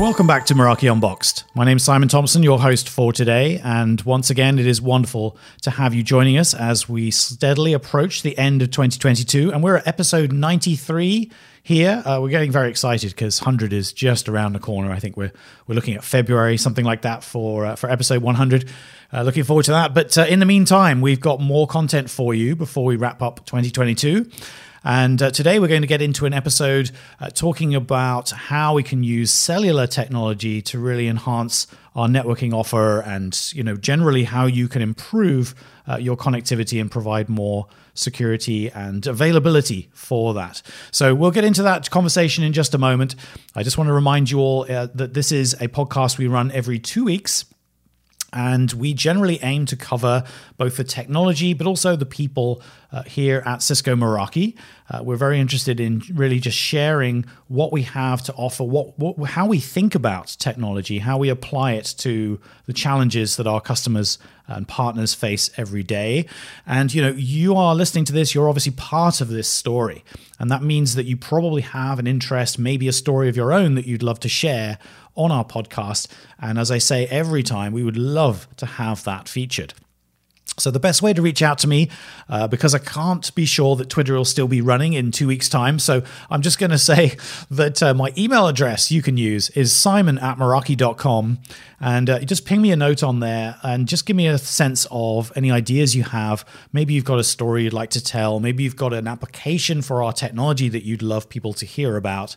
Welcome back to Meraki Unboxed. My name is Simon Thompson, your host for today, and once again, it is wonderful to have you joining us as we steadily approach the end of 2022, and we're at episode 93 here. Uh, we're getting very excited because 100 is just around the corner. I think we're we're looking at February, something like that for uh, for episode 100. Uh, looking forward to that. But uh, in the meantime, we've got more content for you before we wrap up 2022. And uh, today we're going to get into an episode uh, talking about how we can use cellular technology to really enhance our networking offer and, you know, generally how you can improve uh, your connectivity and provide more security and availability for that. So we'll get into that conversation in just a moment. I just want to remind you all uh, that this is a podcast we run every two weeks. And we generally aim to cover both the technology, but also the people uh, here at Cisco Meraki. Uh, we're very interested in really just sharing what we have to offer, what, what, how we think about technology, how we apply it to the challenges that our customers and partners face every day. And you know, you are listening to this, you're obviously part of this story. And that means that you probably have an interest, maybe a story of your own that you'd love to share on our podcast. And as I say every time, we would love to have that featured. So, the best way to reach out to me, uh, because I can't be sure that Twitter will still be running in two weeks' time. So, I'm just going to say that uh, my email address you can use is simon at meraki.com. And uh, just ping me a note on there and just give me a sense of any ideas you have. Maybe you've got a story you'd like to tell. Maybe you've got an application for our technology that you'd love people to hear about.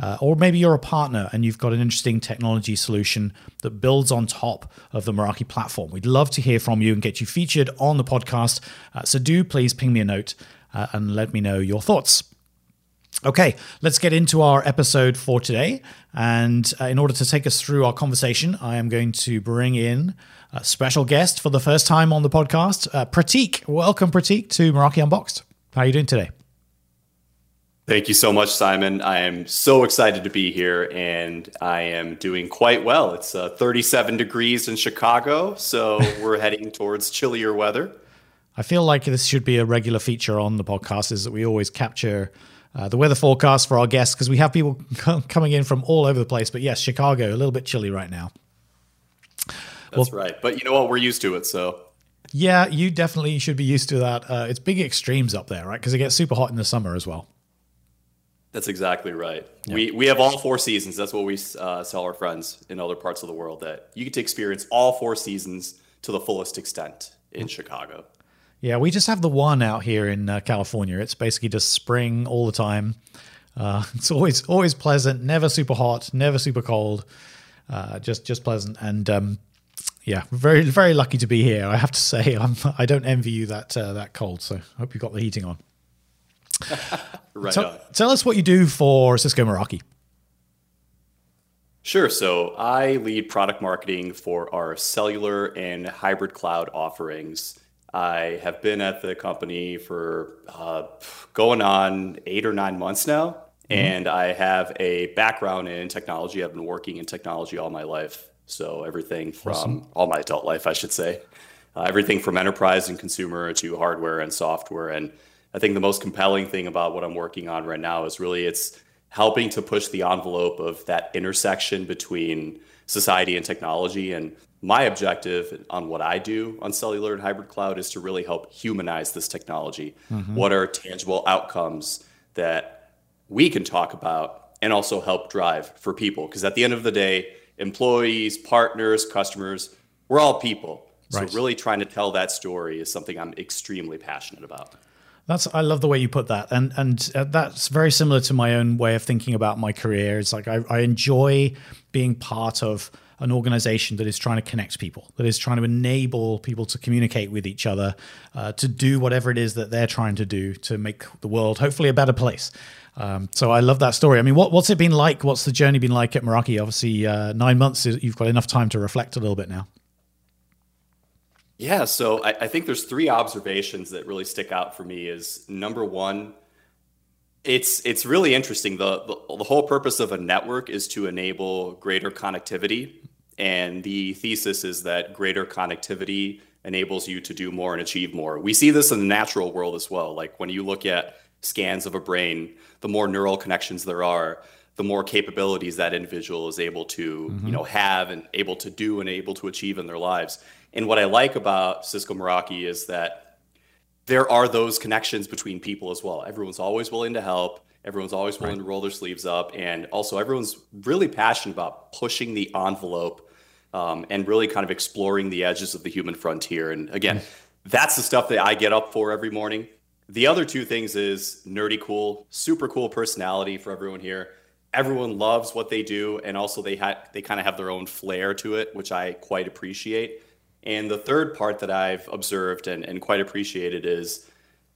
Uh, or maybe you're a partner and you've got an interesting technology solution that builds on top of the Meraki platform. We'd love to hear from you and get you featured on the podcast. Uh, so do please ping me a note uh, and let me know your thoughts. Okay, let's get into our episode for today. And uh, in order to take us through our conversation, I am going to bring in a special guest for the first time on the podcast, uh, Pratik. Welcome, Pratik, to Meraki Unboxed. How are you doing today? Thank you so much, Simon. I am so excited to be here and I am doing quite well. It's uh, 37 degrees in Chicago, so we're heading towards chillier weather. I feel like this should be a regular feature on the podcast is that we always capture uh, the weather forecast for our guests because we have people coming in from all over the place. But yes, Chicago, a little bit chilly right now. That's well, right. But you know what? We're used to it, so. Yeah, you definitely should be used to that. Uh, it's big extremes up there, right? Because it gets super hot in the summer as well. That's exactly right. Yep. We we have all four seasons. That's what we uh, tell our friends in other parts of the world that you get to experience all four seasons to the fullest extent in Chicago. Yeah, we just have the one out here in uh, California. It's basically just spring all the time. Uh, it's always always pleasant, never super hot, never super cold. Uh, just just pleasant, and um, yeah, very very lucky to be here. I have to say, I'm I don't envy you that uh, that cold. So I hope you got the heating on. right tell, tell, us what you do for Cisco Meraki. Sure. So I lead product marketing for our cellular and hybrid cloud offerings. I have been at the company for uh, going on eight or nine months now, mm-hmm. and I have a background in technology. I've been working in technology all my life. So everything from awesome. all my adult life, I should say, uh, everything from enterprise and consumer to hardware and software and I think the most compelling thing about what I'm working on right now is really it's helping to push the envelope of that intersection between society and technology. And my objective on what I do on cellular and hybrid cloud is to really help humanize this technology. Mm-hmm. What are tangible outcomes that we can talk about and also help drive for people? Because at the end of the day, employees, partners, customers, we're all people. So, right. really trying to tell that story is something I'm extremely passionate about. That's I love the way you put that, and and uh, that's very similar to my own way of thinking about my career. It's like I, I enjoy being part of an organization that is trying to connect people, that is trying to enable people to communicate with each other, uh, to do whatever it is that they're trying to do to make the world hopefully a better place. Um, so I love that story. I mean, what, what's it been like? What's the journey been like at Meraki? Obviously, uh, nine months. You've got enough time to reflect a little bit now. Yeah, so I, I, think there's three observations that really stick out for me. Is number one, it's it's really interesting. The, the the whole purpose of a network is to enable greater connectivity, and the thesis is that greater connectivity enables you to do more and achieve more. We see this in the natural world as well. Like when you look at scans of a brain, the more neural connections there are, the more capabilities that individual is able to mm-hmm. you know have and able to do and able to achieve in their lives. And what I like about Cisco Meraki is that there are those connections between people as well. Everyone's always willing to help. Everyone's always willing right. to roll their sleeves up, and also everyone's really passionate about pushing the envelope um, and really kind of exploring the edges of the human frontier. And again, mm-hmm. that's the stuff that I get up for every morning. The other two things is nerdy cool, super cool personality for everyone here. Everyone loves what they do, and also they ha- they kind of have their own flair to it, which I quite appreciate. And the third part that I've observed and, and quite appreciated is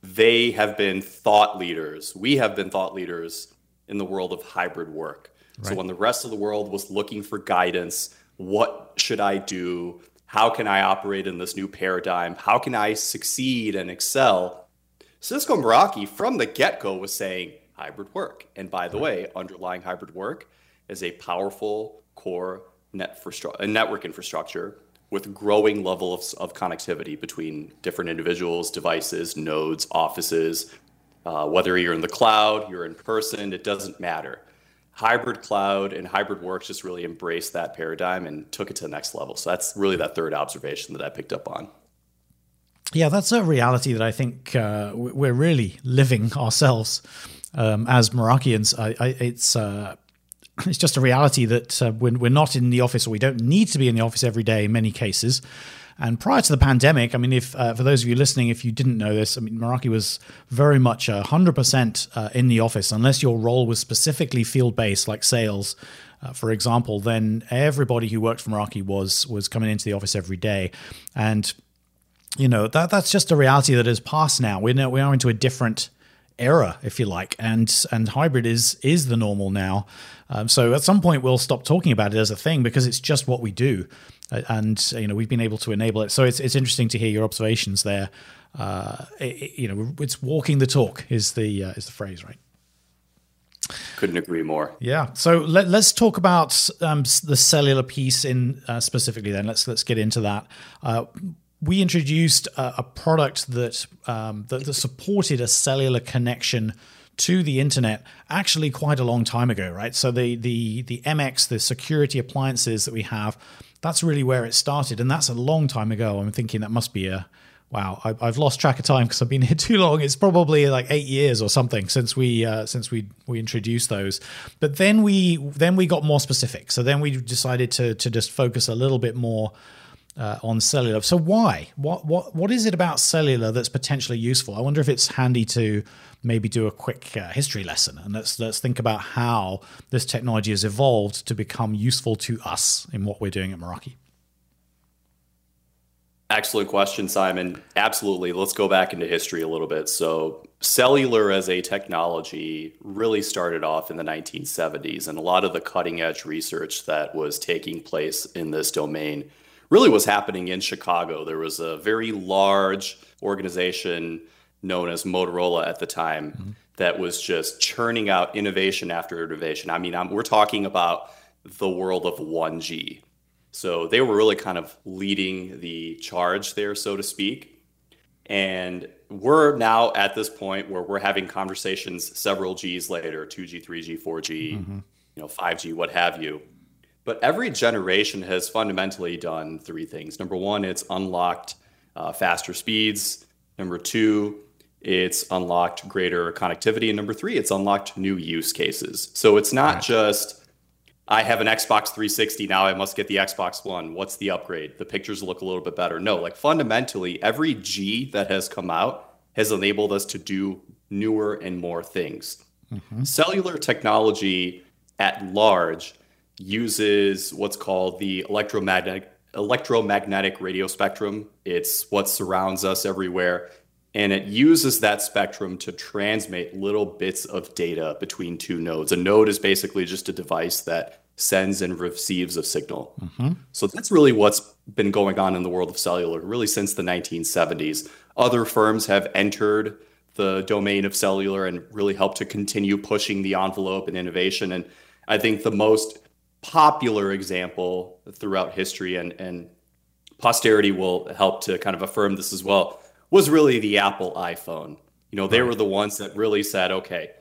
they have been thought leaders. We have been thought leaders in the world of hybrid work. Right. So when the rest of the world was looking for guidance, what should I do? How can I operate in this new paradigm? How can I succeed and excel? Cisco Meraki from the get go was saying hybrid work. And by the way, underlying hybrid work is a powerful core net for, network infrastructure with growing levels of connectivity between different individuals, devices, nodes, offices. Uh, whether you're in the cloud, you're in person, it doesn't matter. Hybrid cloud and hybrid work just really embraced that paradigm and took it to the next level. So that's really that third observation that I picked up on. Yeah, that's a reality that I think uh, we're really living ourselves um, as Merakians. I, I, it's uh, it's just a reality that uh, when we're not in the office or we don't need to be in the office every day in many cases. And prior to the pandemic, I mean, if uh, for those of you listening, if you didn't know this, I mean, Meraki was very much hundred uh, percent in the office, unless your role was specifically field based, like sales, uh, for example. Then everybody who worked for Meraki was was coming into the office every day, and you know that that's just a reality that has passed now. We know we are into a different era, if you like, and and hybrid is is the normal now. Um, so at some point we'll stop talking about it as a thing because it's just what we do, uh, and you know we've been able to enable it. So it's it's interesting to hear your observations there. Uh, it, you know, it's walking the talk is the uh, is the phrase, right? Couldn't agree more. Yeah. So let, us talk about um, the cellular piece in uh, specifically. Then let's let's get into that. We introduced a, a product that, um, that, that supported a cellular connection to the internet actually quite a long time ago, right? So the the the MX, the security appliances that we have, that's really where it started, and that's a long time ago. I'm thinking that must be a wow. I, have lost track of time because I've been here too long. It's probably like eight years or something since we uh, since we we introduced those. But then we then we got more specific. So then we decided to to just focus a little bit more uh, on cellular. So why? What what what is it about cellular that's potentially useful? I wonder if it's handy to maybe do a quick uh, history lesson and let's let's think about how this technology has evolved to become useful to us in what we're doing at Meraki. Excellent question, Simon. Absolutely. Let's go back into history a little bit. So, cellular as a technology really started off in the 1970s, and a lot of the cutting edge research that was taking place in this domain really was happening in Chicago. There was a very large organization known as Motorola at the time mm-hmm. that was just churning out innovation after innovation. I mean, I'm, we're talking about the world of 1G. So they were really kind of leading the charge there, so to speak. And we're now at this point where we're having conversations several G's later 2G, 3G, 4G, mm-hmm. you know, 5G, what have you but every generation has fundamentally done three things. Number one, it's unlocked uh, faster speeds. Number two, it's unlocked greater connectivity. And number three, it's unlocked new use cases. So it's not just, I have an Xbox 360, now I must get the Xbox One. What's the upgrade? The pictures look a little bit better. No, like fundamentally, every G that has come out has enabled us to do newer and more things. Mm-hmm. Cellular technology at large uses what's called the electromagnetic electromagnetic radio spectrum. It's what surrounds us everywhere. And it uses that spectrum to transmit little bits of data between two nodes. A node is basically just a device that sends and receives a signal. Mm-hmm. So that's really what's been going on in the world of cellular, really since the 1970s. Other firms have entered the domain of cellular and really helped to continue pushing the envelope and innovation. And I think the most popular example throughout history, and, and posterity will help to kind of affirm this as well, was really the Apple iPhone. You know, they were the ones that really said, okay,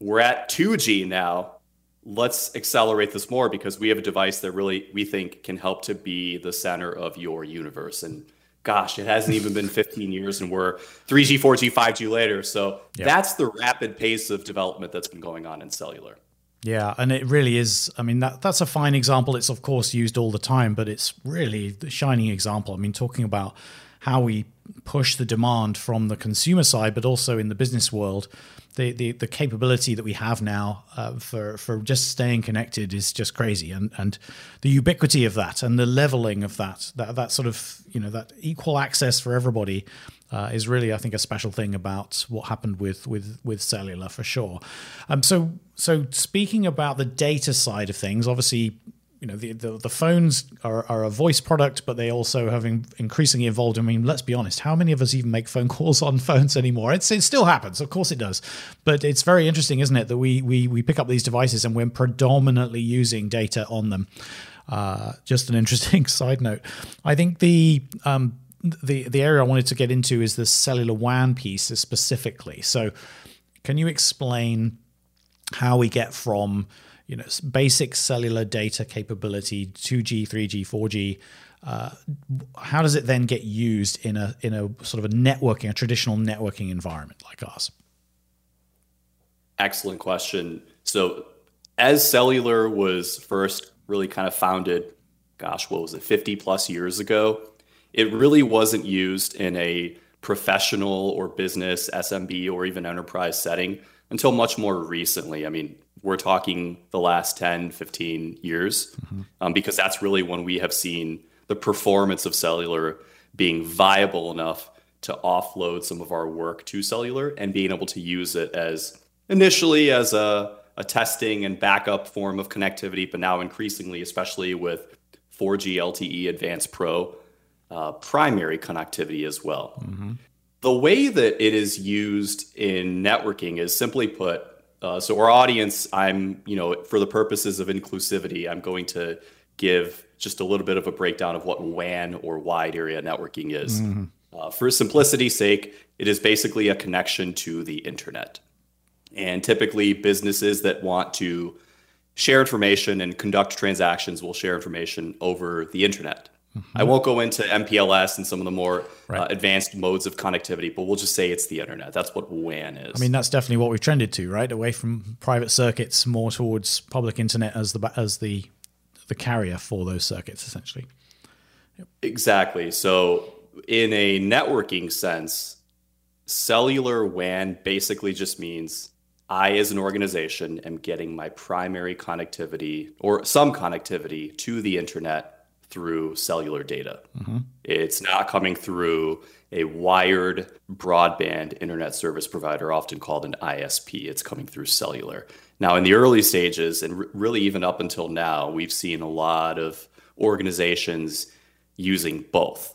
we're at 2G now. let's accelerate this more because we have a device that really we think can help to be the center of your universe. And gosh, it hasn't even been 15 years and we're 3G, 4G, 5G later. So yeah. that's the rapid pace of development that's been going on in cellular. Yeah, and it really is. I mean, that that's a fine example. It's of course used all the time, but it's really the shining example. I mean, talking about how we push the demand from the consumer side, but also in the business world, the the, the capability that we have now uh, for for just staying connected is just crazy, and and the ubiquity of that and the leveling of that that that sort of you know that equal access for everybody uh, is really, I think, a special thing about what happened with with with cellular for sure. Um, so so speaking about the data side of things, obviously. You know the, the, the phones are, are a voice product, but they also have in, increasingly evolved. I mean, let's be honest, how many of us even make phone calls on phones anymore? It's, it still happens, of course it does, but it's very interesting, isn't it, that we we we pick up these devices and we're predominantly using data on them. Uh, just an interesting side note. I think the um, the the area I wanted to get into is the cellular WAN piece specifically. So, can you explain how we get from you know basic cellular data capability, 2G, 3G, 4G? Uh, how does it then get used in a in a sort of a networking, a traditional networking environment like ours? Excellent question. So, as cellular was first really kind of founded, gosh, what was it, 50 plus years ago? it really wasn't used in a professional or business SMB or even enterprise setting until much more recently. I mean, we're talking the last 10, 15 years, mm-hmm. um, because that's really when we have seen the performance of cellular being viable enough to offload some of our work to cellular and being able to use it as initially as a, a testing and backup form of connectivity, but now increasingly, especially with 4G LTE Advanced Pro, uh, primary connectivity as well. Mm-hmm. The way that it is used in networking is simply put. Uh, so our audience, I'm, you know, for the purposes of inclusivity, I'm going to give just a little bit of a breakdown of what WAN or wide area networking is. Mm-hmm. Uh, for simplicity's sake, it is basically a connection to the internet. And typically, businesses that want to share information and conduct transactions will share information over the internet. I won't go into MPLS and some of the more right. uh, advanced modes of connectivity, but we'll just say it's the internet. That's what WAN is. I mean, that's definitely what we've trended to, right? Away from private circuits, more towards public internet as the as the the carrier for those circuits, essentially. Yep. Exactly. So, in a networking sense, cellular WAN basically just means I, as an organization, am getting my primary connectivity or some connectivity to the internet through cellular data. Mm-hmm. It's not coming through a wired broadband internet service provider, often called an ISP. It's coming through cellular. Now, in the early stages, and really even up until now, we've seen a lot of organizations using both.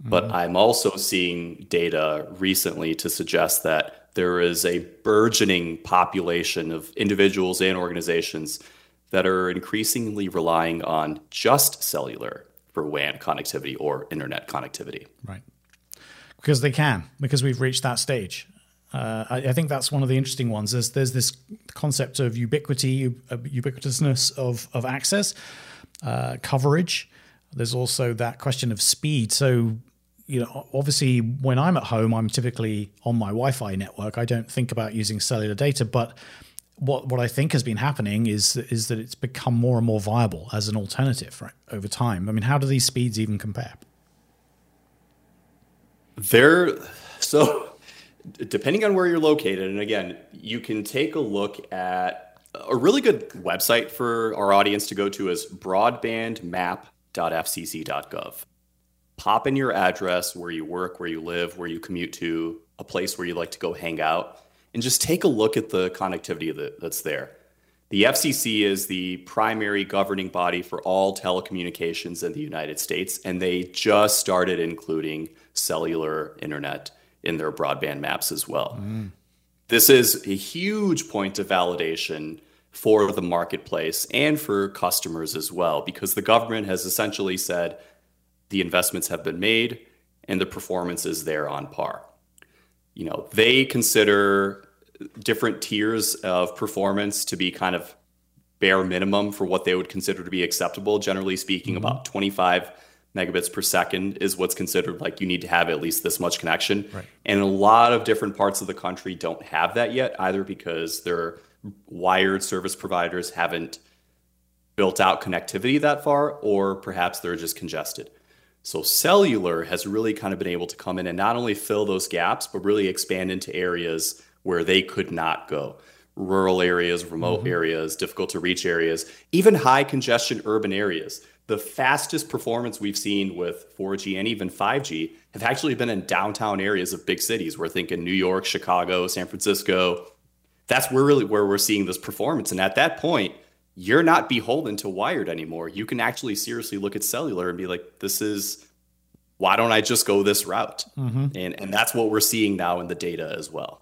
Mm-hmm. But I'm also seeing data recently to suggest that there is a burgeoning population of individuals and organizations that are increasingly relying on just cellular for WAN connectivity or internet connectivity. Right. Because they can, because we've reached that stage. Uh, I, I, think that's one of the interesting ones. There's, there's this concept of ubiquity, uh, ubiquitousness of, of access, uh, coverage. There's also that question of speed. So, you know, obviously, when I'm at home, I'm typically on my Wi Fi network. I don't think about using cellular data, but what what I think has been happening is is that it's become more and more viable as an alternative right over time. I mean, how do these speeds even compare? They're so depending on where you're located, and again, you can take a look at a really good website for our audience to go to is broadbandmap.fcc.gov. Pop in your address, where you work, where you live, where you commute to, a place where you like to go hang out and just take a look at the connectivity that, that's there. The FCC is the primary governing body for all telecommunications in the United States, and they just started including cellular internet in their broadband maps as well. Mm. This is a huge point of validation for the marketplace and for customers as well, because the government has essentially said the investments have been made and the performance is there on par you know, they consider different tiers of performance to be kind of bare minimum for what they would consider to be acceptable. Generally speaking, mm-hmm. about 25 megabits per second is what's considered like you need to have at least this much connection. Right. And a lot of different parts of the country don't have that yet, either because their wired service providers haven't built out connectivity that far, or perhaps they're just congested. So cellular has really kind of been able to come in and not only fill those gaps, but really expand into areas where they could not go. Rural areas, remote mm-hmm. areas, difficult to reach areas, even high congestion urban areas the fastest performance we've seen with 4G and even 5G have actually been in downtown areas of big cities. We're thinking New York, Chicago, San Francisco. That's where really where we're seeing this performance. And at that point, you're not beholden to wired anymore. You can actually seriously look at cellular and be like, this is why don't I just go this route? Mm-hmm. And and that's what we're seeing now in the data as well.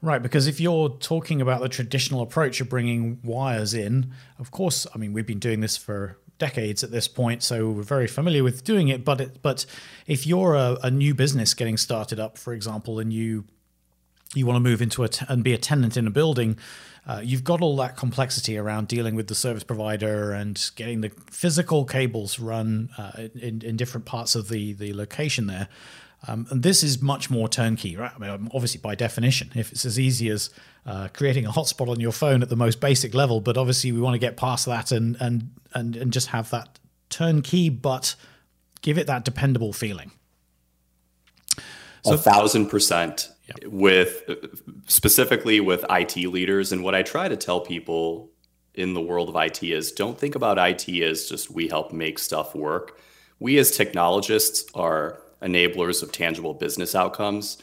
Right, because if you're talking about the traditional approach of bringing wires in, of course, I mean, we've been doing this for decades at this point, so we're very familiar with doing it. But it, but if you're a, a, new business getting started up, for example, and you you want to move into it and be a tenant in a building, uh, you've got all that complexity around dealing with the service provider and getting the physical cables run uh, in, in different parts of the the location there. Um, and this is much more turnkey, right? I mean, obviously, by definition, if it's as easy as uh, creating a hotspot on your phone at the most basic level, but obviously we want to get past that and and and and just have that turnkey, but give it that dependable feeling. So, a thousand percent with specifically with IT leaders, and what I try to tell people in the world of IT is don't think about IT as just we help make stuff work. We as technologists are enablers of tangible business outcomes.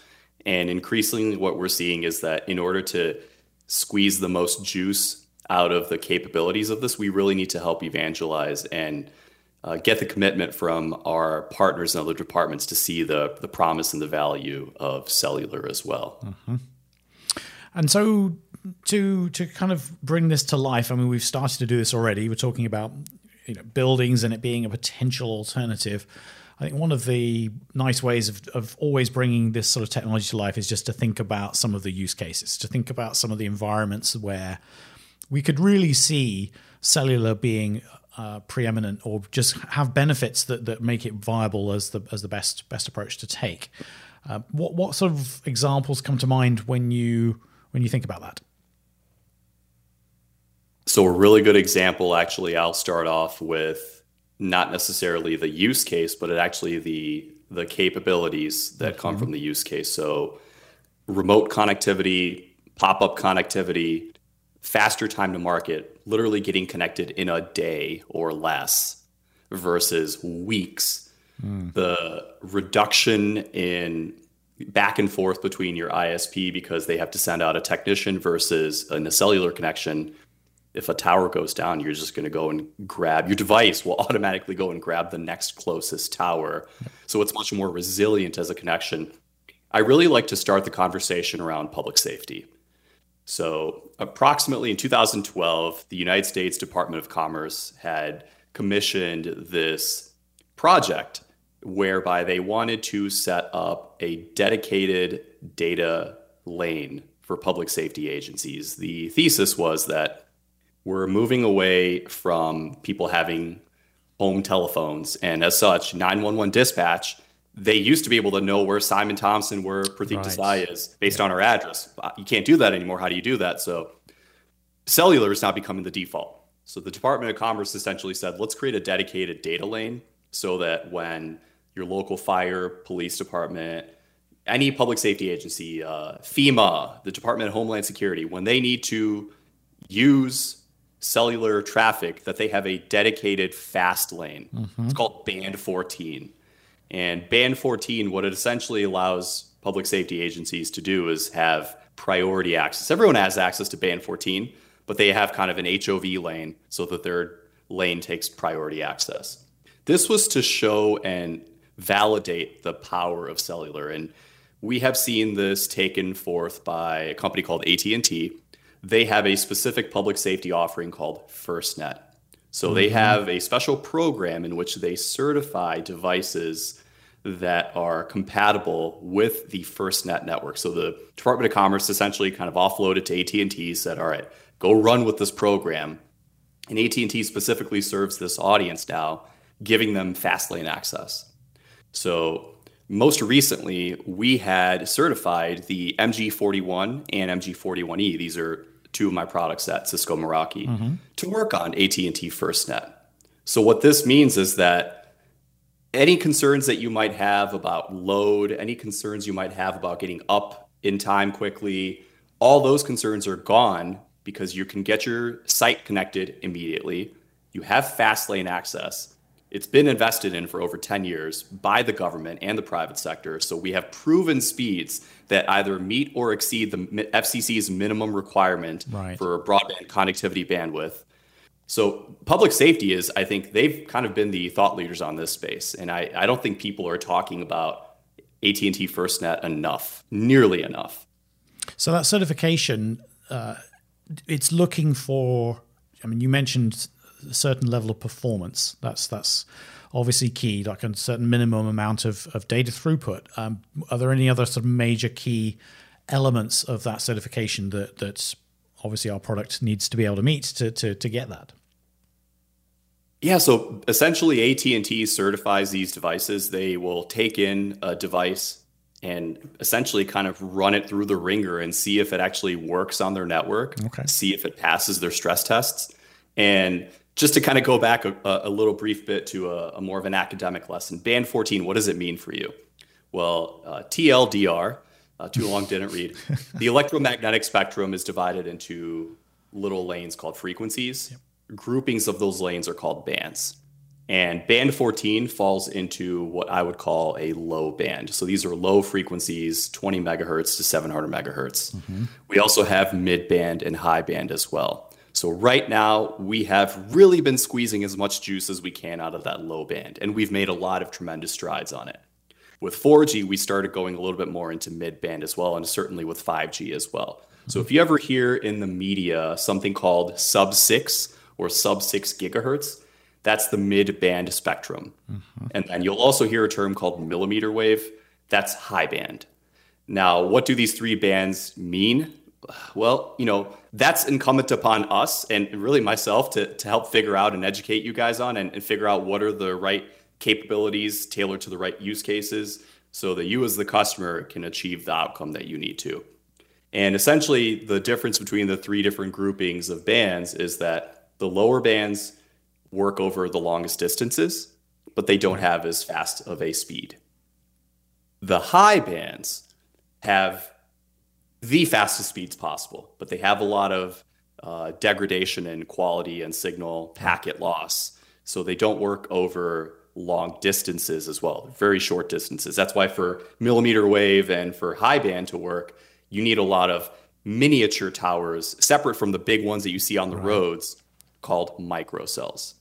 And increasingly, what we're seeing is that in order to squeeze the most juice out of the capabilities of this, we really need to help evangelize and uh, get the commitment from our partners in other departments to see the, the promise and the value of cellular as well. Mm-hmm. And so, to to kind of bring this to life, I mean, we've started to do this already. We're talking about you know buildings and it being a potential alternative. I think one of the nice ways of, of always bringing this sort of technology to life is just to think about some of the use cases, to think about some of the environments where we could really see cellular being uh, preeminent or just have benefits that, that make it viable as the as the best best approach to take. Uh, what what sort of examples come to mind when you when you think about that? So a really good example, actually, I'll start off with not necessarily the use case, but actually the the capabilities that mm-hmm. come from the use case. So remote connectivity, pop-up connectivity, faster time to market, literally getting connected in a day or less versus weeks. Mm. The reduction in back and forth between your ISP because they have to send out a technician versus a cellular connection if a tower goes down, you're just going to go and grab your device will automatically go and grab the next closest tower. So it's much more resilient as a connection. I really like to start the conversation around public safety. So, approximately in 2012, the United States Department of Commerce had commissioned this project whereby they wanted to set up a dedicated data lane for public safety agencies. The thesis was that we're moving away from people having home telephones. And as such, 911 dispatch, they used to be able to know where Simon Thompson, where Pratik right. Desai is based yeah. on our address. You can't do that anymore. How do you do that? So cellular is now becoming the default. So the Department of Commerce essentially said, let's create a dedicated data lane so that when your local fire, police department, any public safety agency, uh, FEMA, the Department of Homeland Security, when they need to use cellular traffic that they have a dedicated fast lane. Mm-hmm. It's called Band 14. And Band 14, what it essentially allows public safety agencies to do is have priority access. Everyone has access to Band 14, but they have kind of an HOV lane so that their lane takes priority access. This was to show and validate the power of cellular and we have seen this taken forth by a company called AT&T they have a specific public safety offering called FirstNet. So mm-hmm. they have a special program in which they certify devices that are compatible with the FirstNet network. So the Department of Commerce essentially kind of offloaded to AT&T said, "All right, go run with this program. And AT&T specifically serves this audience now, giving them fast lane access. So most recently, we had certified the MG41 and MG41E. These are two of my products at Cisco Meraki mm-hmm. to work on AT&T FirstNet. So what this means is that any concerns that you might have about load, any concerns you might have about getting up in time quickly, all those concerns are gone because you can get your site connected immediately. You have fast lane access. It's been invested in for over 10 years by the government and the private sector. So we have proven speeds that either meet or exceed the FCC's minimum requirement right. for broadband connectivity bandwidth. So public safety is, I think, they've kind of been the thought leaders on this space, and I, I don't think people are talking about AT&T FirstNet enough, nearly enough. So that certification, uh, it's looking for. I mean, you mentioned a certain level of performance. That's that's obviously key, like a certain minimum amount of, of data throughput. Um, are there any other sort of major key elements of that certification that that obviously our product needs to be able to meet to to, to get that? Yeah, so essentially AT&T certifies these devices. They will take in a device and essentially kind of run it through the wringer and see if it actually works on their network, okay. see if it passes their stress tests. And just to kind of go back a, a little brief bit to a, a, more of an academic lesson, band 14, what does it mean for you? Well, uh, TLDR, uh, too long didn't read. the electromagnetic spectrum is divided into little lanes called frequencies. Yep groupings of those lanes are called bands. And band 14 falls into what I would call a low band. So these are low frequencies, 20 megahertz to 700 megahertz. Mm-hmm. We also have mid band and high band as well. So right now, we have really been squeezing as much juice as we can out of that low band, and we've made a lot of tremendous strides on it. With 4G, we started going a little bit more into mid band as well, and certainly with 5G as well. So if you ever hear in the media something called sub six, or sub six gigahertz, that's the mid band spectrum. Mm-hmm. And then you'll also hear a term called millimeter wave. That's high band. Now, what do these three bands mean? Well, you know, that's incumbent upon us and really myself to, to help figure out and educate you guys on and, and figure out what are the right capabilities tailored to the right use cases so that you as the customer can achieve the outcome that you need to. And essentially, the difference between the three different groupings of bands is that the lower bands work over the longest distances, but they don't have as fast of a speed. The high bands have the fastest speeds possible, but they have a lot of uh, degradation in quality and signal packet loss. So they don't work over long distances as well, very short distances. That's why for millimeter wave and for high band to work, you need a lot of miniature towers separate from the big ones that you see on the right. roads called microcells.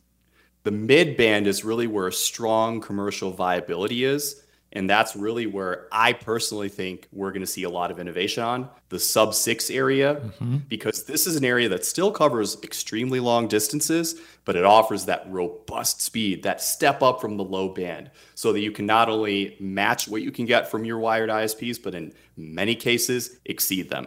The mid band is really where strong commercial viability is. And that's really where I personally think we're going to see a lot of innovation on the sub six area, mm-hmm. because this is an area that still covers extremely long distances, but it offers that robust speed, that step up from the low band, so that you can not only match what you can get from your wired ISPs, but in many cases, exceed them.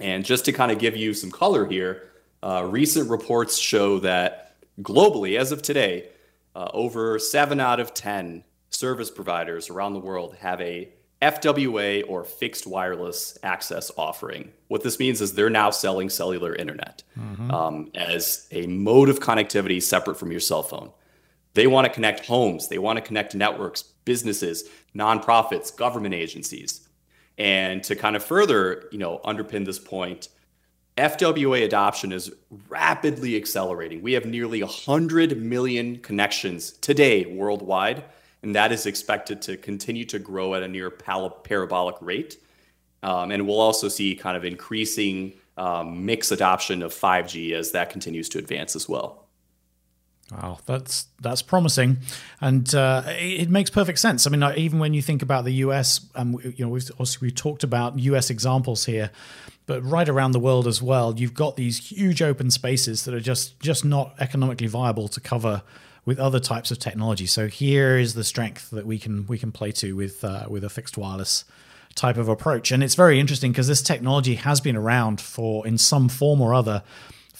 And just to kind of give you some color here, uh, recent reports show that globally, as of today, uh, over seven out of 10 service providers around the world have a FWA or fixed wireless access offering. What this means is they're now selling cellular internet mm-hmm. um, as a mode of connectivity separate from your cell phone. They want to connect homes, they want to connect networks, businesses, nonprofits, government agencies. And to kind of further, you know, underpin this point, FWA adoption is rapidly accelerating. We have nearly 100 million connections today worldwide, and that is expected to continue to grow at a near parabolic rate. Um, and we'll also see kind of increasing um, mix adoption of 5G as that continues to advance as well. Wow, that's that's promising, and uh, it, it, makes perfect sense. I mean, even when you think about the US, um, you know, we've also we talked about US examples here, but right around the world as well, you've got these huge open spaces that are just just not economically viable to cover with other types of technology. So here is the strength that we can we can play to with uh, with a fixed wireless type of approach, and it's very interesting because this technology has been around for in some form or other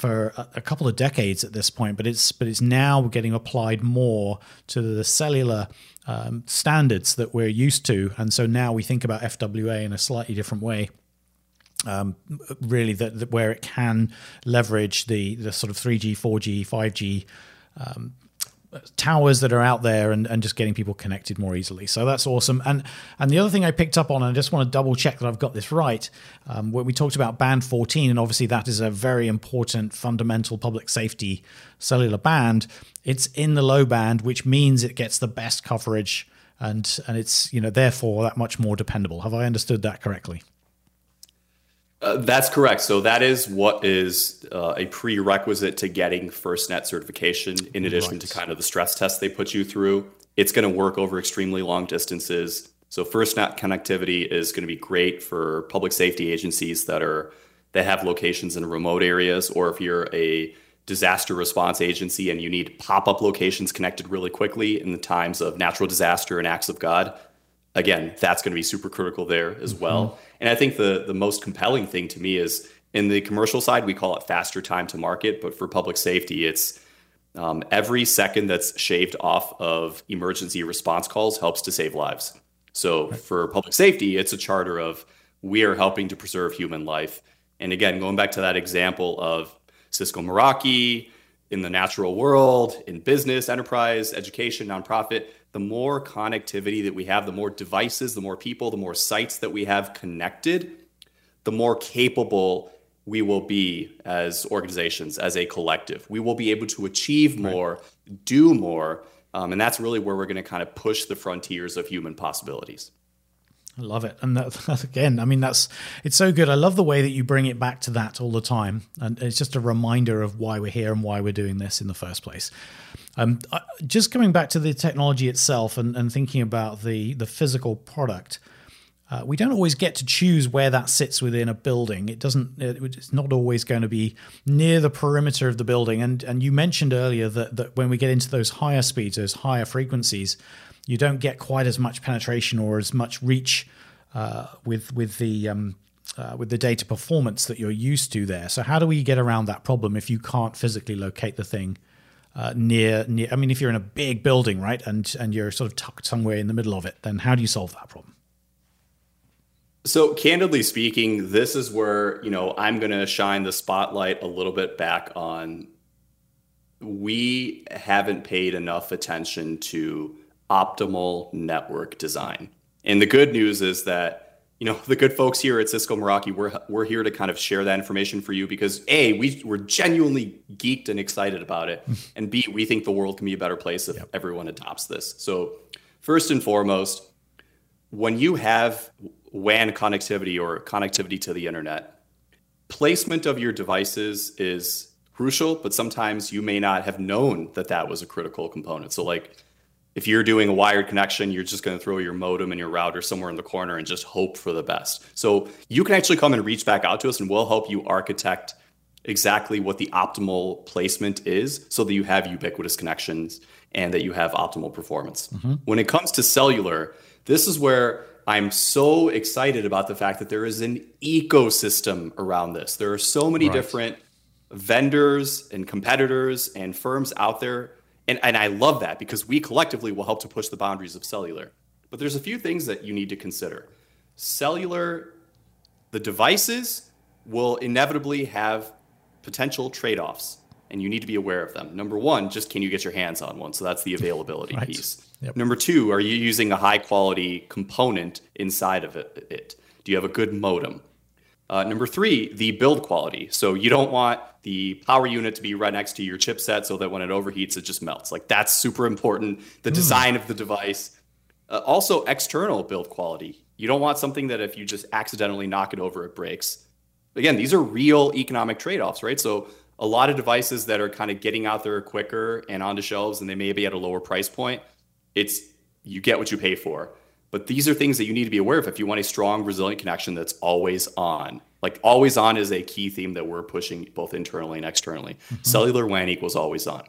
for a, a, couple of decades at this point, but it's but it's now getting applied more to the cellular um, standards that we're used to, and so now we think about FWA in a slightly different way. Um, really, that, where it can leverage the the sort of 3G, 4G, 5G um, towers that are out there and, and just getting people connected more easily. So that's awesome. And and the other thing I picked up on, and I just want to double check that I've got this right, um, when we talked about band 14, and obviously that is a very important fundamental public safety cellular band. It's in the low band, which means it gets the best coverage and and it's you know therefore that much more dependable. Have I understood that correctly? Uh, that's correct. So that is what is uh, a prerequisite to getting FirstNet certification. In addition right. to kind of the stress test they put you through, it's going to work over extremely long distances. So FirstNet connectivity is going to be great for public safety agencies that are that have locations in remote areas, or if you're a disaster response agency and you need pop-up locations connected really quickly in the times of natural disaster and acts of God again, that's going to be super critical there as mm-hmm. well. And I think the the most compelling thing to me is in the commercial side, we call it faster time to market, but for public safety, it's um, every second that's shaved off of emergency response calls helps to save lives. So for public safety, it's a charter of we are helping to preserve human life. And again, going back to that example of Cisco Meraki in the natural world, in business, enterprise, education, nonprofit, the more connectivity that we have, the more devices, the more people, the more sites that we have connected, the more capable we will be as organizations, as a collective. We will be able to achieve more, right. do more. Um, and that's really where we're going to kind of push the frontiers of human possibilities. I love it. And that, again, I mean, that's it's so good. I love the way that you bring it back to that all the time. And it's just a reminder of why we're here and why we're doing this in the first place. Um, just coming back to the technology itself and, and thinking about the, the physical product, uh, we don't always get to choose where that sits within a building. It doesn't. It's not always going to be near the perimeter of the building. And and you mentioned earlier that that when we get into those higher speeds, those higher frequencies, you don't get quite as much penetration or as much reach uh, with with the um, uh, with the data performance that you're used to there. So how do we get around that problem if you can't physically locate the thing uh, near near? I mean, if you're in a big building, right, and and you're sort of tucked somewhere in the middle of it, then how do you solve that problem? So, candidly speaking, this is where you know I'm going to shine the spotlight a little bit back on. We haven't paid enough attention to optimal network design, and the good news is that you know the good folks here at Cisco Meraki, we're we're here to kind of share that information for you because a we we're genuinely geeked and excited about it, hmm. and b we think the world can be a better place if yep. everyone adopts this. So first and foremost, when you have WAN connectivity or connectivity to the internet, placement of your devices is crucial, but sometimes you may not have known that that was a critical component. So like if you're doing a wired connection, you're just going to throw your modem and your router somewhere in the corner and just hope for the best. So you can actually come and reach back out to us and we'll help you architect exactly what the optimal placement is so that you have ubiquitous connections and that you have optimal performance. Mm-hmm. When it comes to cellular, this is where I'm so excited about the fact that there is an ecosystem around this. There are so many right. different vendors and competitors and firms out there and, and I love that because we collectively will help to push the boundaries of cellular. But there's a few things that you need to consider. Cellular, the devices will inevitably have potential trade offs, and you need to be aware of them. Number one, just can you get your hands on one? So that's the availability right. piece. Yep. Number two, are you using a high quality component inside of it? Do you have a good modem? Uh, number three, the build quality. So you don't want the power unit to be right next to your chipset so that when it overheats, it just melts. Like that's super important. The hmm. design mm. of the device. Uh, also, external build quality. You don't want something that if you just accidentally knock it over, it breaks. Again, these are real economic trade offs, right? So a lot of devices that are kind of getting out there quicker and onto shelves and they may be at a lower price point, it's you get what you pay for. But these are things that you need to be aware of if you want a strong, resilient connection that's always on. Like always on is a key theme that we're pushing both internally and externally. Mm-hmm. Cellular WAN equals always on.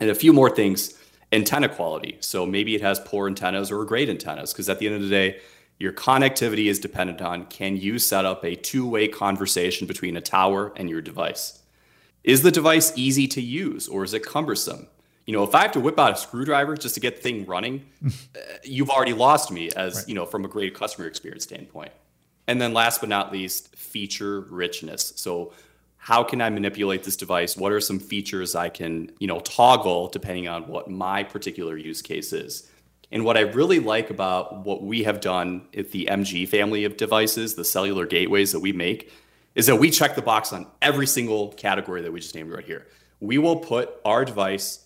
And a few more things antenna quality. So maybe it has poor antennas or great antennas, because at the end of the day, your connectivity is dependent on can you set up a two way conversation between a tower and your device? Is the device easy to use or is it cumbersome? You know, if I have to whip out a screwdriver just to get the thing running, uh, you've already lost me as, right. you know, from a great customer experience standpoint. And then last but not least, feature richness. So how can I manipulate this device? What are some features I can, you know, toggle depending on what my particular use case is? And what I really like about what we have done with the MG family of devices, the cellular gateways that we make, is that we check the box on every single category that we just named right here. We will put our device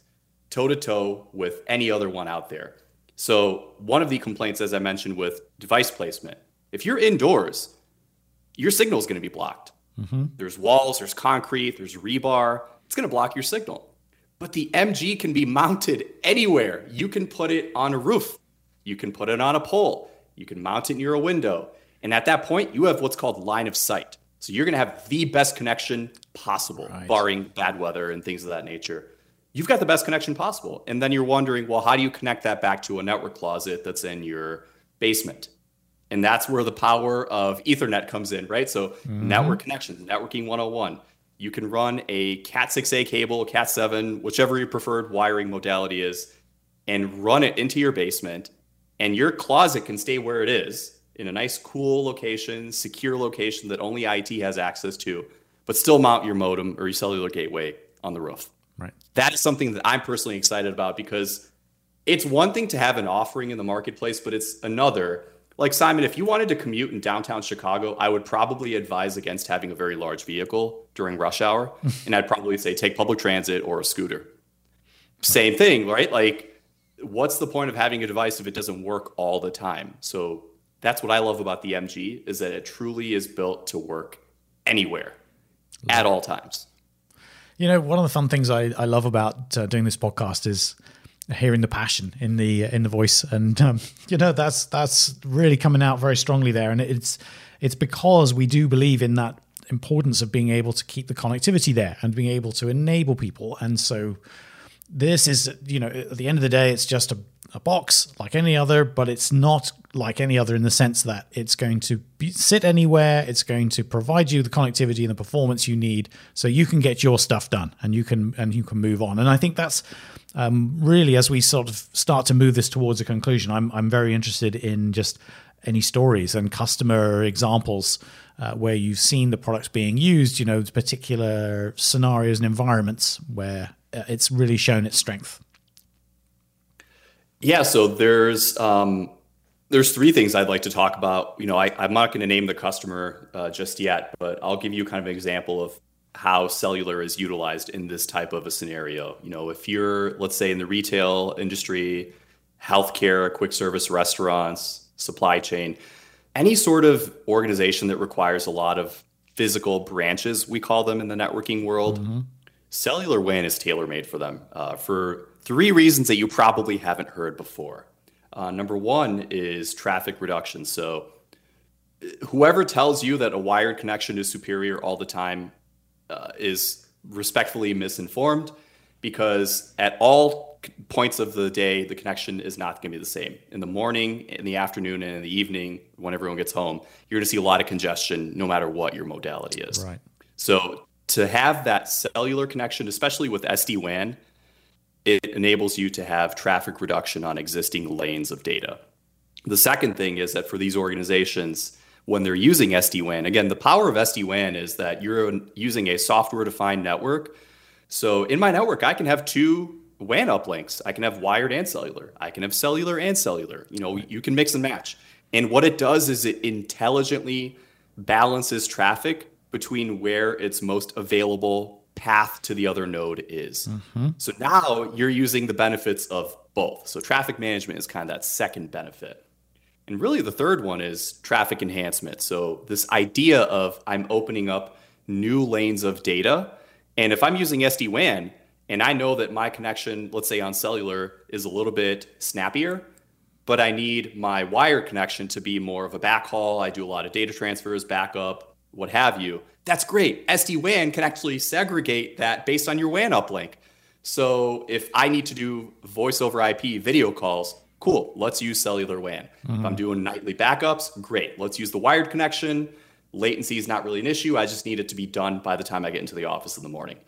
toe to toe with any other one out there. So, one of the complaints, as I mentioned, with device placement, if you're indoors, your signal is going to be blocked. Mm-hmm. There's walls, there's concrete, there's rebar. It's going to block your signal. But the MG can be mounted anywhere. You can put it on a roof, you can put it on a pole, you can mount it near a window. And at that point, you have what's called line of sight. So you're going to have the best connection possible, right. barring bad weather and things of that nature. You've got the best connection possible. And then you're wondering, well, how do you connect that back to a network closet that's in your basement? And that's where the power of Ethernet comes in, right? So, mm-hmm. network connections, networking 101. You can run a Cat 6A cable, Cat 7, whichever your preferred wiring modality is, and run it into your basement. And your closet can stay where it is in a nice, cool location, secure location that only IT has access to, but still mount your modem or your cellular gateway on the roof. Right. That is something that I'm personally excited about because it's one thing to have an offering in the marketplace, but it's another like Simon, if you wanted to commute in downtown Chicago, I would probably advise against having a very large vehicle during rush hour. and I'd probably say take public transit or a scooter. Same thing, right? Like, what's the point of having a device if it doesn't work all the time? So that's what I love about the MG is that it truly is built to work anywhere at all times. You know, one of the fun things I, I love about uh, doing this podcast is hearing the passion in the in the voice, and um, you know that's that's really coming out very strongly there, and it's it's because we do believe in that importance of being able to keep the connectivity there and being able to enable people, and so this is you know at the end of the day, it's just a a box like any other, but it's not like any other in the sense that it's going to be, sit anywhere. It's going to provide you the connectivity and the performance you need, so you can get your stuff done and you can and you can move on. And I think that's um, really as we sort of start to move this towards a conclusion. I'm I'm very interested in just any stories and customer examples uh, where you've seen the products being used. You know, particular scenarios and environments where uh, it's really shown its strength. Yeah, so there's um, there's three things I'd like to talk about. You know, I, am not going to name the customer uh, just yet, but I'll give you kind of an example of how cellular is utilized in this type of a scenario. You know, if you're, let's say, in the retail industry, healthcare, quick service restaurants, supply chain, any sort of organization that requires a lot of physical branches, we call them in the networking world, mm-hmm. cellular WAN is tailor made for them uh, for three reasons that you probably haven't heard before. Uh, number one is traffic reduction. So, whoever tells you that a wired connection is superior all the time uh, is respectfully misinformed because at all points of the day, the connection is not going to be the same. In the morning, in the afternoon, and in the evening, when everyone gets home, you're going to see a lot of congestion no matter what your modality is. Right. So, to have that cellular connection, especially with SD WAN, it enables you to have traffic reduction on existing lanes of data. The second thing is that for these organizations, when they're using SD WAN, again, the power of SD WAN is that you're using a software defined network. So in my network, I can have two WAN uplinks. I can have wired and cellular. I can have cellular and cellular. You know, you can mix and match. And what it does is it intelligently balances traffic between where it's most available path to the other node is. Mm-hmm. So now you're using the benefits of both. So traffic management is kind of that second benefit. And really the third one is traffic enhancement. So this idea of I'm opening up new lanes of data. And if I'm using SD WAN and I know that my connection, let's say on cellular, is a little bit snappier, but I need my wire connection to be more of a backhaul. I do a lot of data transfers, backup, what have you that's great. SD WAN can actually segregate that based on your WAN uplink. So if I need to do voice over IP video calls, cool, let's use cellular WAN. Mm-hmm. If I'm mm-hmm. doing nightly backups, great, let's use the wired connection. Latency is not really an issue. I just need it to be done by the time I get into the office in the morning.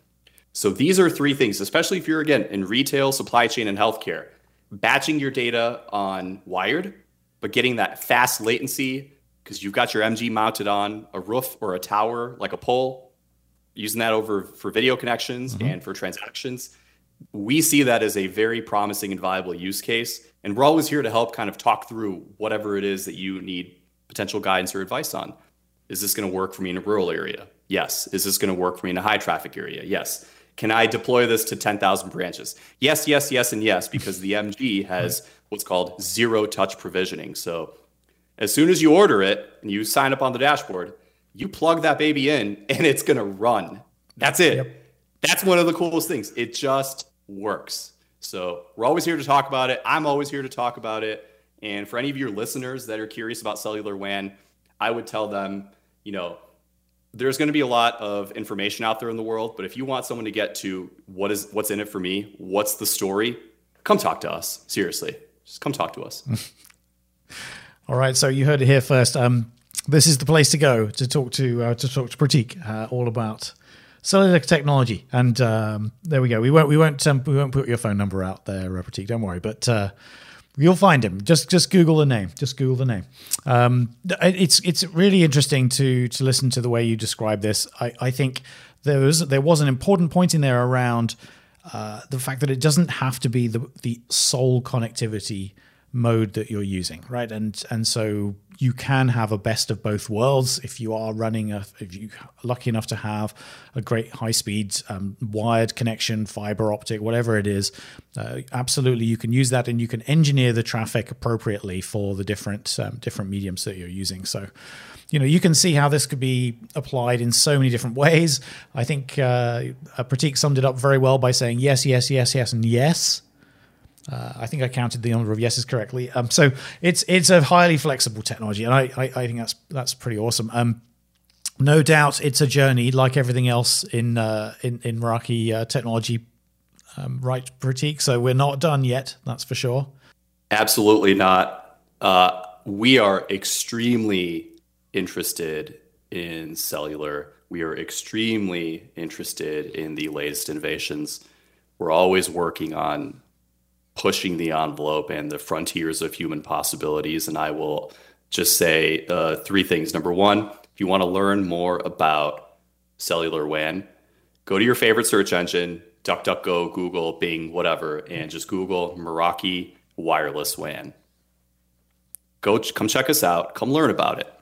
So these are three things, especially if you're again in retail, supply chain, and healthcare. Batching your data on wired, but getting that fast latency because you've got your MG mounted on a roof or a tower, like a pole, using that over for video connections mm-hmm. and for transactions. We see that as a very promising and viable use case. And we're always here to help kind of talk through whatever it is that you need potential guidance or advice on. Is this going to work for me in a rural area? Yes. Is this going to work for me in a high traffic area? Yes. Can I deploy this to 10,000 branches? Yes, yes, yes, and yes, because the MG has what's called zero touch provisioning. So as soon as you order it and you sign up on the dashboard, you plug that baby in and it's going to run. That's it. Yep. That's one of the coolest things. It just works. So we're always here to talk about it. I'm always here to talk about it. And for any of your listeners that are curious about cellular WAN, I would tell them, you know, there's going to be a lot of information out there in the world, but if you want someone to get to what is what's in it for me, what's the story, come talk to us. Seriously. Just come talk to us. All right, so you heard it here first. Um, this is the place to go to talk to uh, to talk to Pratik uh, all about cellular technology. And um, there we go. We won't we won't um, we won't put your phone number out there, Pratik. Don't worry. But uh, you'll find him. Just just Google the name. Just Google the name. Um, it's it's really interesting to to listen to the way you describe this. I, I think there was there was an important point in there around uh, the fact that it doesn't have to be the the sole connectivity mode that you're using, right? And and so you can have a best of both worlds if you are running a if you lucky enough to have a great high speed um, wired connection, fiber optic, whatever it is. Uh, absolutely, you can use that, and you can engineer the traffic appropriately for the different um, different mediums that you're using. So. You know, you can see how this could be applied in so many different ways. I think uh, Pratik summed it up very well by saying yes, yes, yes, yes, and yes uh, I think I counted the number of yeses correctly. Um, so it's it's a highly flexible technology, and I, I, I think that's that's pretty awesome. Um, no doubt, it's a journey like everything else in uh, in in uh, technology, um, right, Pratik? So we're not done yet. That's for sure. Absolutely not. Uh, we are extremely interested in cellular. We are extremely interested in the latest innovations. We're always working on pushing the envelope and the frontiers of human possibilities. And I will just say uh, three things. Number one, if you want to learn more about cellular WAN, go to your favorite search engine, DuckDuckGo, Google, Bing, whatever, and just Google Meraki wireless WAN. Go come check us out. Come learn about it.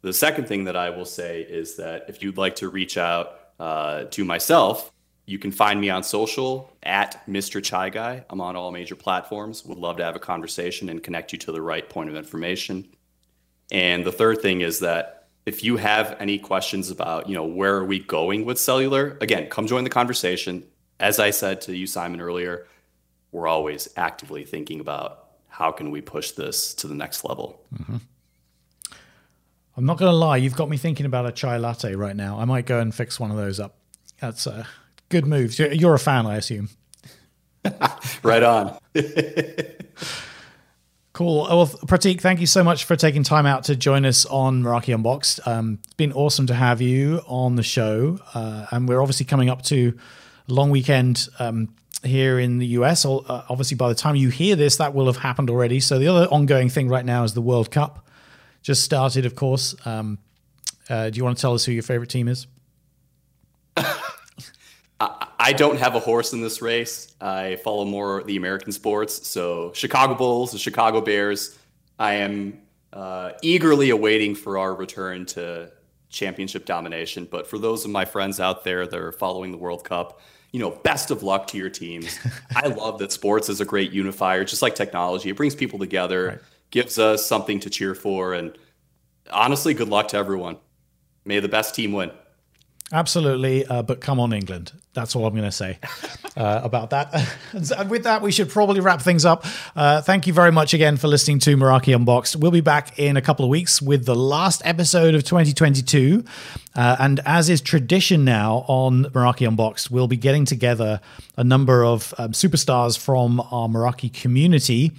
The second thing that I will say is that if you'd like to reach out uh, to myself, you can find me on social at Mr. Chai Guy. I'm on all major platforms. Would love to have a conversation and connect you to the right point of information. And the third thing is that if you have any questions about, you know, where are we going with cellular, again, come join the conversation. As I said to you, Simon, earlier, we're always actively thinking about how can we push this to the next level. Mm-hmm. I'm not going to lie, you've got me thinking about a chai latte right now. I might go and fix one of those up. That's uh, Good moves. You're a fan, I assume. right on. cool. Well, Pratik, thank you so much for taking time out to join us on Meraki Unboxed. Um, it's been awesome to have you on the show. Uh, and we're obviously coming up to a long weekend um, here in the US. Uh, obviously, by the time you hear this, that will have happened already. So the other ongoing thing right now is the World Cup. Just started, of course. Um, uh, do you want to tell us who your favorite team is? I don't have a horse in this race. I follow more the American sports. So Chicago Bulls, the Chicago Bears. I am uh, eagerly awaiting for our return to championship domination. But for those of my friends out there that are following the World Cup, you know, best of luck to your teams. I love that sports is a great unifier, just like technology. It brings people together, right. gives us something to cheer for, and honestly, good luck to everyone. May the best team win. Absolutely, uh, but come on, England. That's all I'm going to say uh, about that. and with that, we should probably wrap things up. Uh, thank you very much again for listening to Meraki Unboxed. We'll be back in a couple of weeks with the last episode of 2022. Uh, and as is tradition now on Meraki Unboxed, we'll be getting together a number of um, superstars from our Meraki community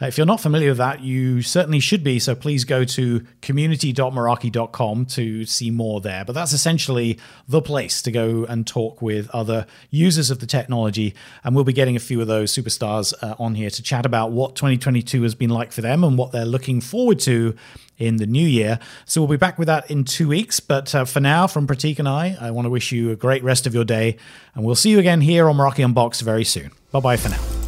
if you're not familiar with that, you certainly should be. So please go to community.meraki.com to see more there. But that's essentially the place to go and talk with other users of the technology. And we'll be getting a few of those superstars uh, on here to chat about what 2022 has been like for them and what they're looking forward to in the new year. So we'll be back with that in two weeks. But uh, for now, from Pratik and I, I want to wish you a great rest of your day. And we'll see you again here on Meraki Unboxed very soon. Bye bye for now.